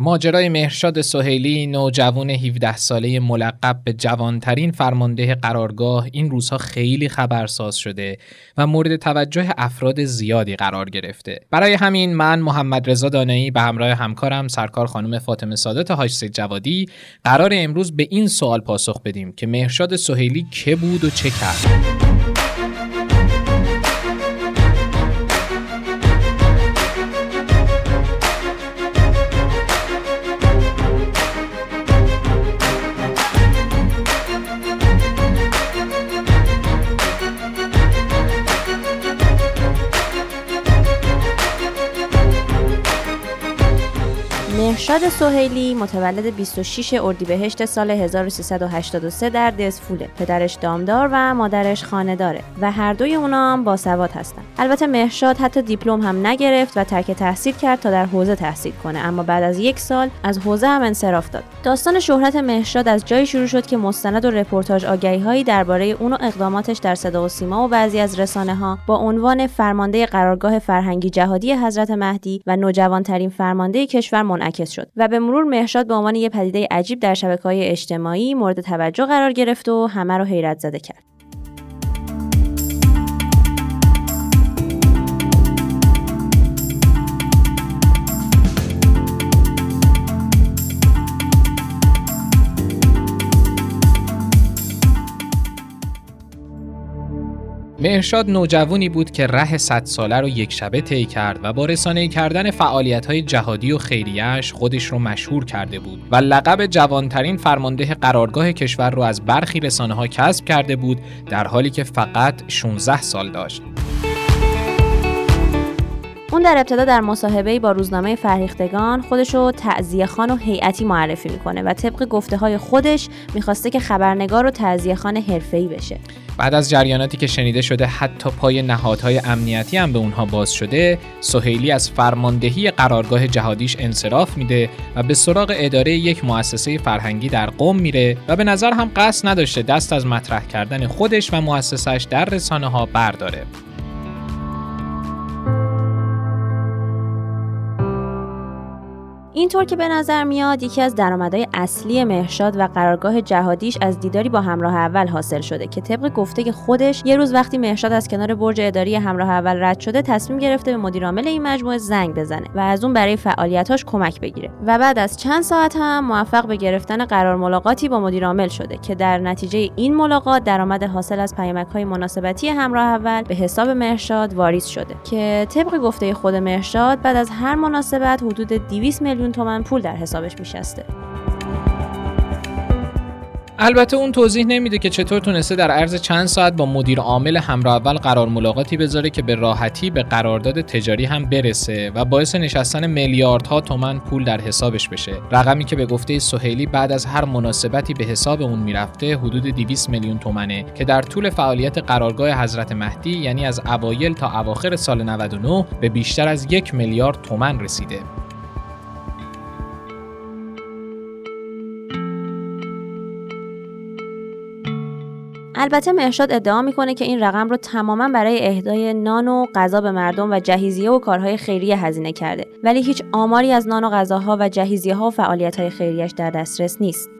ماجرای مهرشاد سهیلی نوجوان 17 ساله ملقب به جوانترین فرمانده قرارگاه این روزها خیلی خبرساز شده و مورد توجه افراد زیادی قرار گرفته. برای همین من محمد رضا دانایی به همراه همکارم سرکار خانم فاطمه سادات حاج جوادی قرار امروز به این سوال پاسخ بدیم که مهرشاد سهیلی که بود و چه کرد. مهرشاد سهیلی متولد 26 اردیبهشت سال 1383 در دزفوله. پدرش دامدار و مادرش خانه داره و هر دوی اونا هم باسواد هستن. البته مهرشاد حتی دیپلم هم نگرفت و ترک تحصیل کرد تا در حوزه تحصیل کنه اما بعد از یک سال از حوزه هم انصراف داد. داستان شهرت مهرشاد از جایی شروع شد که مستند و رپورتاج آگهی هایی درباره اون و اقداماتش در صدا و سیما و بعضی از رسانه ها با عنوان فرمانده قرارگاه فرهنگی جهادی حضرت مهدی و نوجوانترین فرمانده کشور شد و به مرور مهرشاد به عنوان یه پدیده عجیب در شبکه های اجتماعی مورد توجه قرار گرفت و همه رو حیرت زده کرد. مهرشاد نوجوانی بود که ره صد ساله رو یک شبه طی کرد و با رسانه کردن فعالیت های جهادی و خیریش خودش رو مشهور کرده بود و لقب جوانترین فرمانده قرارگاه کشور رو از برخی رسانه ها کسب کرده بود در حالی که فقط 16 سال داشت. اون در ابتدا در مصاحبه با روزنامه فرهیختگان خودش رو تعذیه خان و هیئتی معرفی می‌کنه و طبق گفته های خودش می‌خواسته که خبرنگار و تعذیه خان حرفه‌ای بشه. بعد از جریاناتی که شنیده شده حتی پای نهادهای امنیتی هم به اونها باز شده سهیلی از فرماندهی قرارگاه جهادیش انصراف میده و به سراغ اداره یک مؤسسه فرهنگی در قم میره و به نظر هم قصد نداشته دست از مطرح کردن خودش و مؤسسش در رسانه ها برداره اینطور که به نظر میاد یکی از درآمدهای اصلی مهرشاد و قرارگاه جهادیش از دیداری با همراه اول حاصل شده که طبق گفته خودش یه روز وقتی مهرشاد از کنار برج اداری همراه اول رد شده تصمیم گرفته به مدیرعامل این مجموعه زنگ بزنه و از اون برای فعالیتاش کمک بگیره و بعد از چند ساعت هم موفق به گرفتن قرار ملاقاتی با مدیرعامل شده که در نتیجه این ملاقات درآمد حاصل از پیامک های مناسبتی همراه اول به حساب مهرشاد واریز شده که طبق گفته خود مهرشاد بعد از هر مناسبت حدود 200 میلیون میلیون تومن پول در حسابش میشسته. البته اون توضیح نمیده که چطور تونسته در عرض چند ساعت با مدیر عامل همراه اول قرار ملاقاتی بذاره که به راحتی به قرارداد تجاری هم برسه و باعث نشستن میلیاردها تومن پول در حسابش بشه. رقمی که به گفته سهیلی بعد از هر مناسبتی به حساب اون می‌رفته حدود 200 میلیون تومنه که در طول فعالیت قرارگاه حضرت مهدی یعنی از اوایل تا اواخر سال 99 به بیشتر از یک میلیارد تومن رسیده. البته مرشاد ادعا می‌کنه که این رقم رو تماما برای اهدای نان و غذا به مردم و جهیزیه و کارهای خیریه هزینه کرده. ولی هیچ آماری از نان و غذاها و جهیزیه ها و فعالیت های خیریش در دسترس نیست.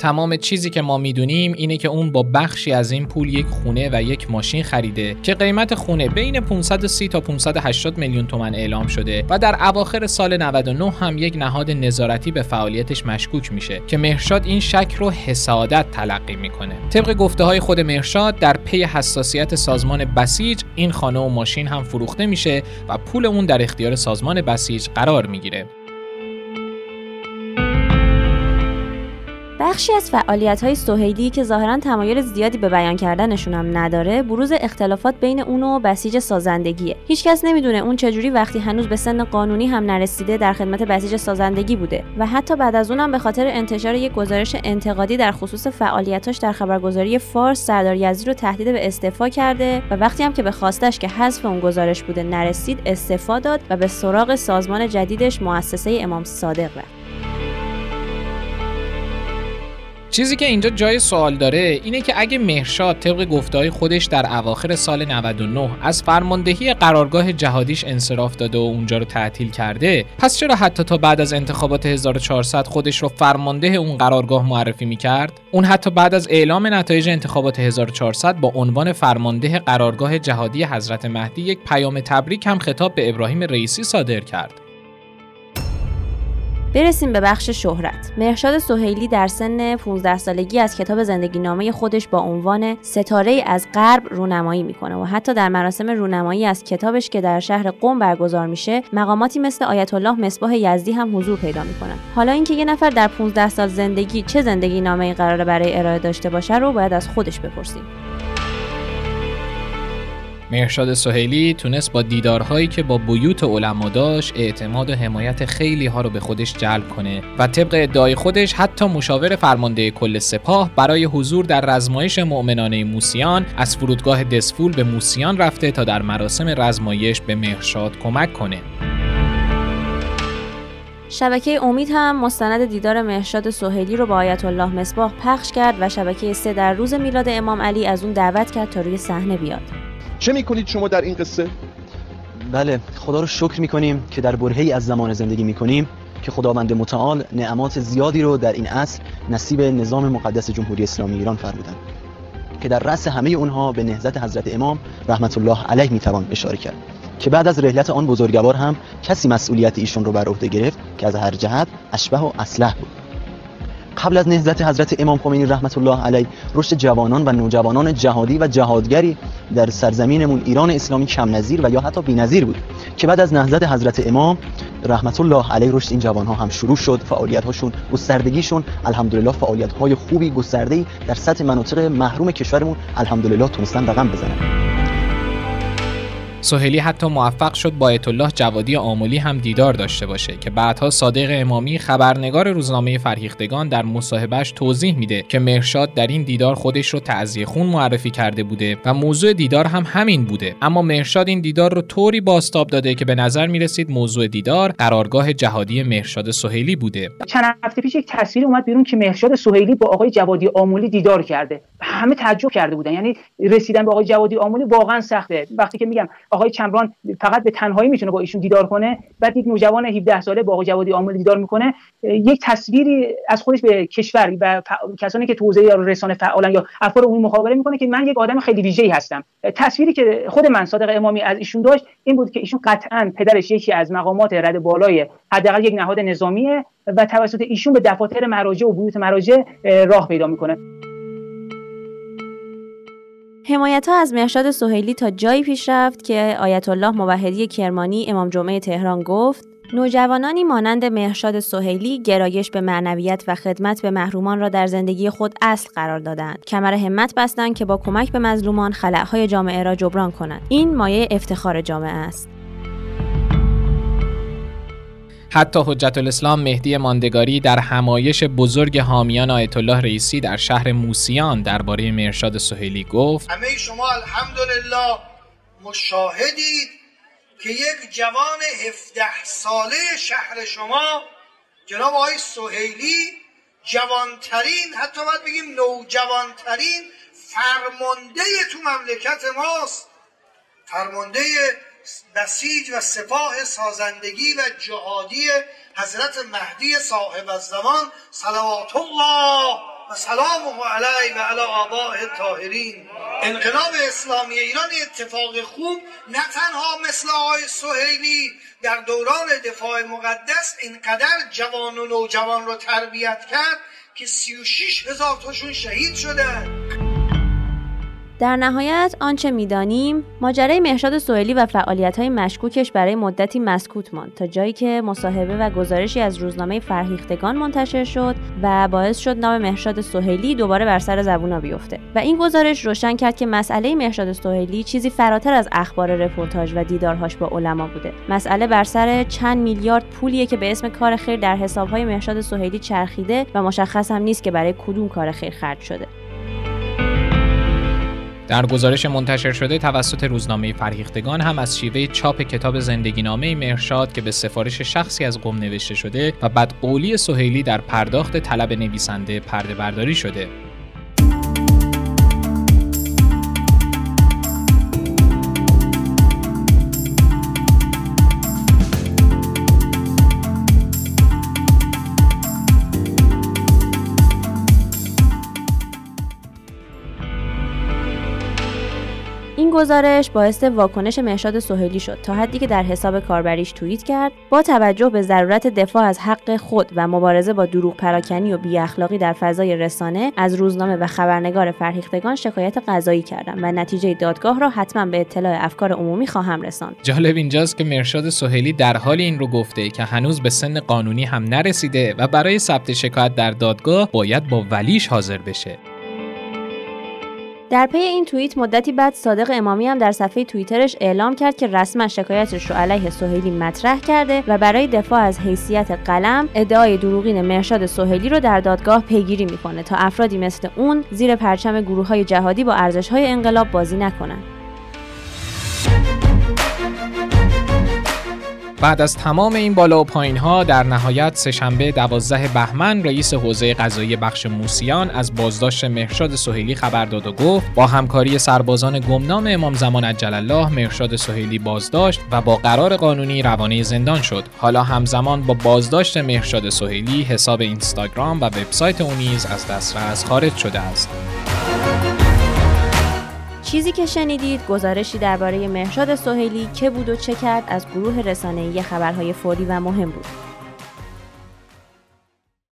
تمام چیزی که ما می‌دونیم اینه که اون با بخشی از این پول یک خونه و یک ماشین خریده که قیمت خونه بین 530 تا 580 میلیون تومن اعلام شده و در اواخر سال 99 هم یک نهاد نظارتی به فعالیتش مشکوک میشه که مهرشاد این شک رو حسادت تلقی می‌کنه. طبق گفته های خود مهرشاد در پی حساسیت سازمان بسیج این خانه و ماشین هم فروخته میشه و پول اون در اختیار سازمان بسیج قرار می‌گیره. بخشی از فعالیت های که ظاهرا تمایل زیادی به بیان کردنشون هم نداره بروز اختلافات بین اون و بسیج سازندگیه. هیچکس نمی‌دونه اون چجوری وقتی هنوز به سن قانونی هم نرسیده در خدمت بسیج سازندگی بوده و حتی بعد از اونم به خاطر انتشار یک گزارش انتقادی در خصوص فعالیتاش در خبرگزاری فارس سردار یزدی رو تهدید به استعفا کرده و وقتی هم که به خواستش که حذف اون گزارش بوده نرسید استعفا داد و به سراغ سازمان جدیدش مؤسسه امام صادق رفت. چیزی که اینجا جای سوال داره اینه که اگه مهرشاد طبق گفتهای خودش در اواخر سال 99 از فرماندهی قرارگاه جهادیش انصراف داده و اونجا رو تعطیل کرده پس چرا حتی تا بعد از انتخابات 1400 خودش رو فرمانده اون قرارگاه معرفی می‌کرد؟ اون حتی بعد از اعلام نتایج انتخابات 1400 با عنوان فرمانده قرارگاه جهادی حضرت مهدی یک پیام تبریک هم خطاب به ابراهیم رئیسی صادر کرد. برسیم به بخش شهرت. مرشاد سهیلی در سن 15 سالگی از کتاب زندگی نامه خودش با عنوان ستاره از غرب رونمایی می‌کنه و حتی در مراسم رونمایی از کتابش که در شهر قم برگزار میشه مقاماتی مثل آیت الله مصباح یزدی هم حضور پیدا می‌کنن. حالا اینکه یه نفر در 15 سال زندگی چه زندگی نامه قراره برای ارائه داشته باشه رو باید از خودش بپرسیم. مرشاد سهیلی تونست با دیدارهایی که با بیوت علما داشت اعتماد و حمایت خیلی ها رو به خودش جلب کنه و طبق ادعای خودش حتی مشاور فرمانده کل سپاه برای حضور در رزمایش مؤمنانه موسیان از فرودگاه دسفول به موسیان رفته تا در مراسم رزمایش به مرشاد کمک کنه شبکه امید هم مستند دیدار مهشاد سهیلی رو با آیت الله مصباح پخش کرد و شبکه سه در روز میلاد امام علی از اون دعوت کرد تا روی صحنه بیاد. چه می‌کنید شما در این قصه؟ بله خدا رو شکر می‌کنیم که در برهی از زمان زندگی می‌کنیم که خداوند متعال نعمات زیادی رو در این عصر نصیب نظام مقدس جمهوری اسلامی ایران فرمودن که در رأس همه اونها به نهضت حضرت امام رحمت الله علیه می‌توان اشاره کرد که بعد از رحلت آن بزرگوار هم کسی مسئولیت ایشون رو بر عهده گرفت که از هر جهت اشبه و اصلح بود قبل از نهضت حضرت امام خمینی رحمت الله علیه رشد جوانان و نوجوانان جهادی و جهادگری در سرزمینمون ایران اسلامی کم نظیر و یا حتی بی‌نظیر بود که بعد از نهضت حضرت امام رحمت الله علیه رشد این جوان ها هم شروع شد. فعالیت هاشون گستردگیشون الحمدلله فعالیت های خوبی گسترده در سطح مناطق محروم کشورمون الحمدلله تونستن رقم بزنن. سهیلی حتی موفق شد با ایت الله جوادی آمولی هم دیدار داشته باشه که بعدها صادق امامی خبرنگار روزنامه فرهیختگان در مصاحبهش توضیح میده که مرشاد در این دیدار خودش رو تعزیه خون معرفی کرده بوده و موضوع دیدار هم همین بوده. اما مرشاد این دیدار رو طوری باستاب داده که به نظر می‌رسید موضوع دیدار قرارگاه جهادی مرشاد سهیلی بوده. چند هفته پیش یک تصویر اومد بیرون که مرشاد سهیلی با آقای جوادی آمولی دیدار کرده. همه تعجب کرده بودن. یعنی رسیدن به آقای جوادی آمولی واقعا سخته. وقتی که میگم آقای چمران فقط به تنهایی می‌تونه با ایشون دیدار کنه بعد یک نوجوان 17 ساله با آقای جوادی عامل دیدار می‌کنه. یک تصویری از خودش به کشور و کسانی که تو حوزه رسانه فعالن یا افکار عمومی مخابره می‌کنه که من یک آدم خیلی ویژه‌ای هستم. تصویری که خود من صادق امامی از ایشون داشت این بود که ایشون قطعا پدرش یکی از مقامات رد بالای حداقل یک نهاد نظامیه و توسط ایشون به دفاتر مراجع و بیوت مراجع راه پیدا می‌کنه. حمایت ها از مهشاد سهیلی تا جایی پیش رفت که آیت الله موحدی کرمانی امام جمعه تهران گفت نوجوانانی مانند مهرشاد سهیلی گرایش به معنویت و خدمت به محرومان را در زندگی خود اصل قرار دادند. کمر همت بستند که با کمک به مظلومان خلعهای جامعه را جبران کنند. این مایه افتخار جامعه است. حتی حجت الاسلام مهدی ماندگاری در همایش بزرگ حامیان آیت الله رئیسی در شهر موسیان درباره مرشاد سهیلی گفت همه شما الحمدلله مشاهدید که یک جوان 17 ساله شهر شما جناب آقای سهیلی جوانترین حتی باید بگیم نوجوانترین فرمانده تو مملکت ماست. فرمانده بسیج و سپاه سازندگی و جهادی حضرت مهدی صاحب الزمان صلوات الله و سلامه علیه و علی آباء الطاهرین. انقلاب اسلامی ایران اتفاق خوب نه تنها مثل آقای سهیلی در دوران دفاع مقدس اینقدر جوان و نوجوان رو تربیت کرد که 36 هزار تاشون شهید شدن. در نهایت آنچه می‌دانیم ماجرای مهشاد سوئیلی و های مشکوکش برای مدتی مسکوت ماند تا جایی که مصاحبه و گزارشی از روزنامه فرهیختگان منتشر شد و باعث شد نام مهشاد سهیلی دوباره بر سر زبونا بیفته. و این گزارش روشن کرد که مسئله مهشاد سهیلی چیزی فراتر از اخبار رپورتاج و دیدارهاش با علما بوده. مسئله بر سر چند میلیارد پولیه که به اسم کار خیر در حسابهای مهشاد سهیلی چرخیده و مشخص هم نیست که برای کدوم کار خیر خرج شده. در گزارش منتشر شده توسط روزنامه فرهیختگان هم از شیوه چاپ کتاب زندگی نامه مرشاد که به سفارش شخصی از قم نوشته شده و بعد قولی سهیلی در پرداخت طلب نویسنده پرده برداری شده. این گزارش باعث واکنش مهشاد سهیلی شد تا حدی که در حساب کاربریش توییت کرد با توجه به ضرورت دفاع از حق خود و مبارزه با دروغ پراکنی و بی اخلاقی در فضای رسانه از روزنامه و خبرنگار فرهیختگان شکایت قضایی کردم و نتیجه دادگاه را حتما به اطلاع افکار عمومی خواهم رساند. جالب اینجاست که مرشاد سهیلی در حال این رو گفته که هنوز به سن قانونی هم نرسیده و برای ثبت شکایت در دادگاه باید با ولیش حاضر بشه. در پی این توییت مدتی بعد صادق امامی هم در صفحه توییترش اعلام کرد که رسما شکایتش رو علیه سهیلی مطرح کرده و برای دفاع از حیثیت قلم ادعای دروغین مرشاد سهیلی رو در دادگاه پیگیری می‌کنه تا افرادی مثل اون زیر پرچم گروه های جهادی با ارزش های انقلاب بازی نکنند. بعد از تمام این بالا و پایین ها در نهایت سهشنبه 12 بهمن رئیس حوزه قضایی بخش موسیان از بازداشت مهرشاد سهیلی خبر داد و گفت با همکاری سربازان گمنام امام زمان عجل الله مهرشاد سهیلی بازداشت و با قرار قانونی روانه زندان شد. حالا همزمان با بازداشت مهرشاد سهیلی حساب اینستاگرام و وبسایت او نیز از دسترس خارج شده است. چیزی که شنیدید گزارشی درباره مهرشاد سهیلی که بود و چه کرد از گروه رسانه‌ای خبرهای فوری و مهم بود.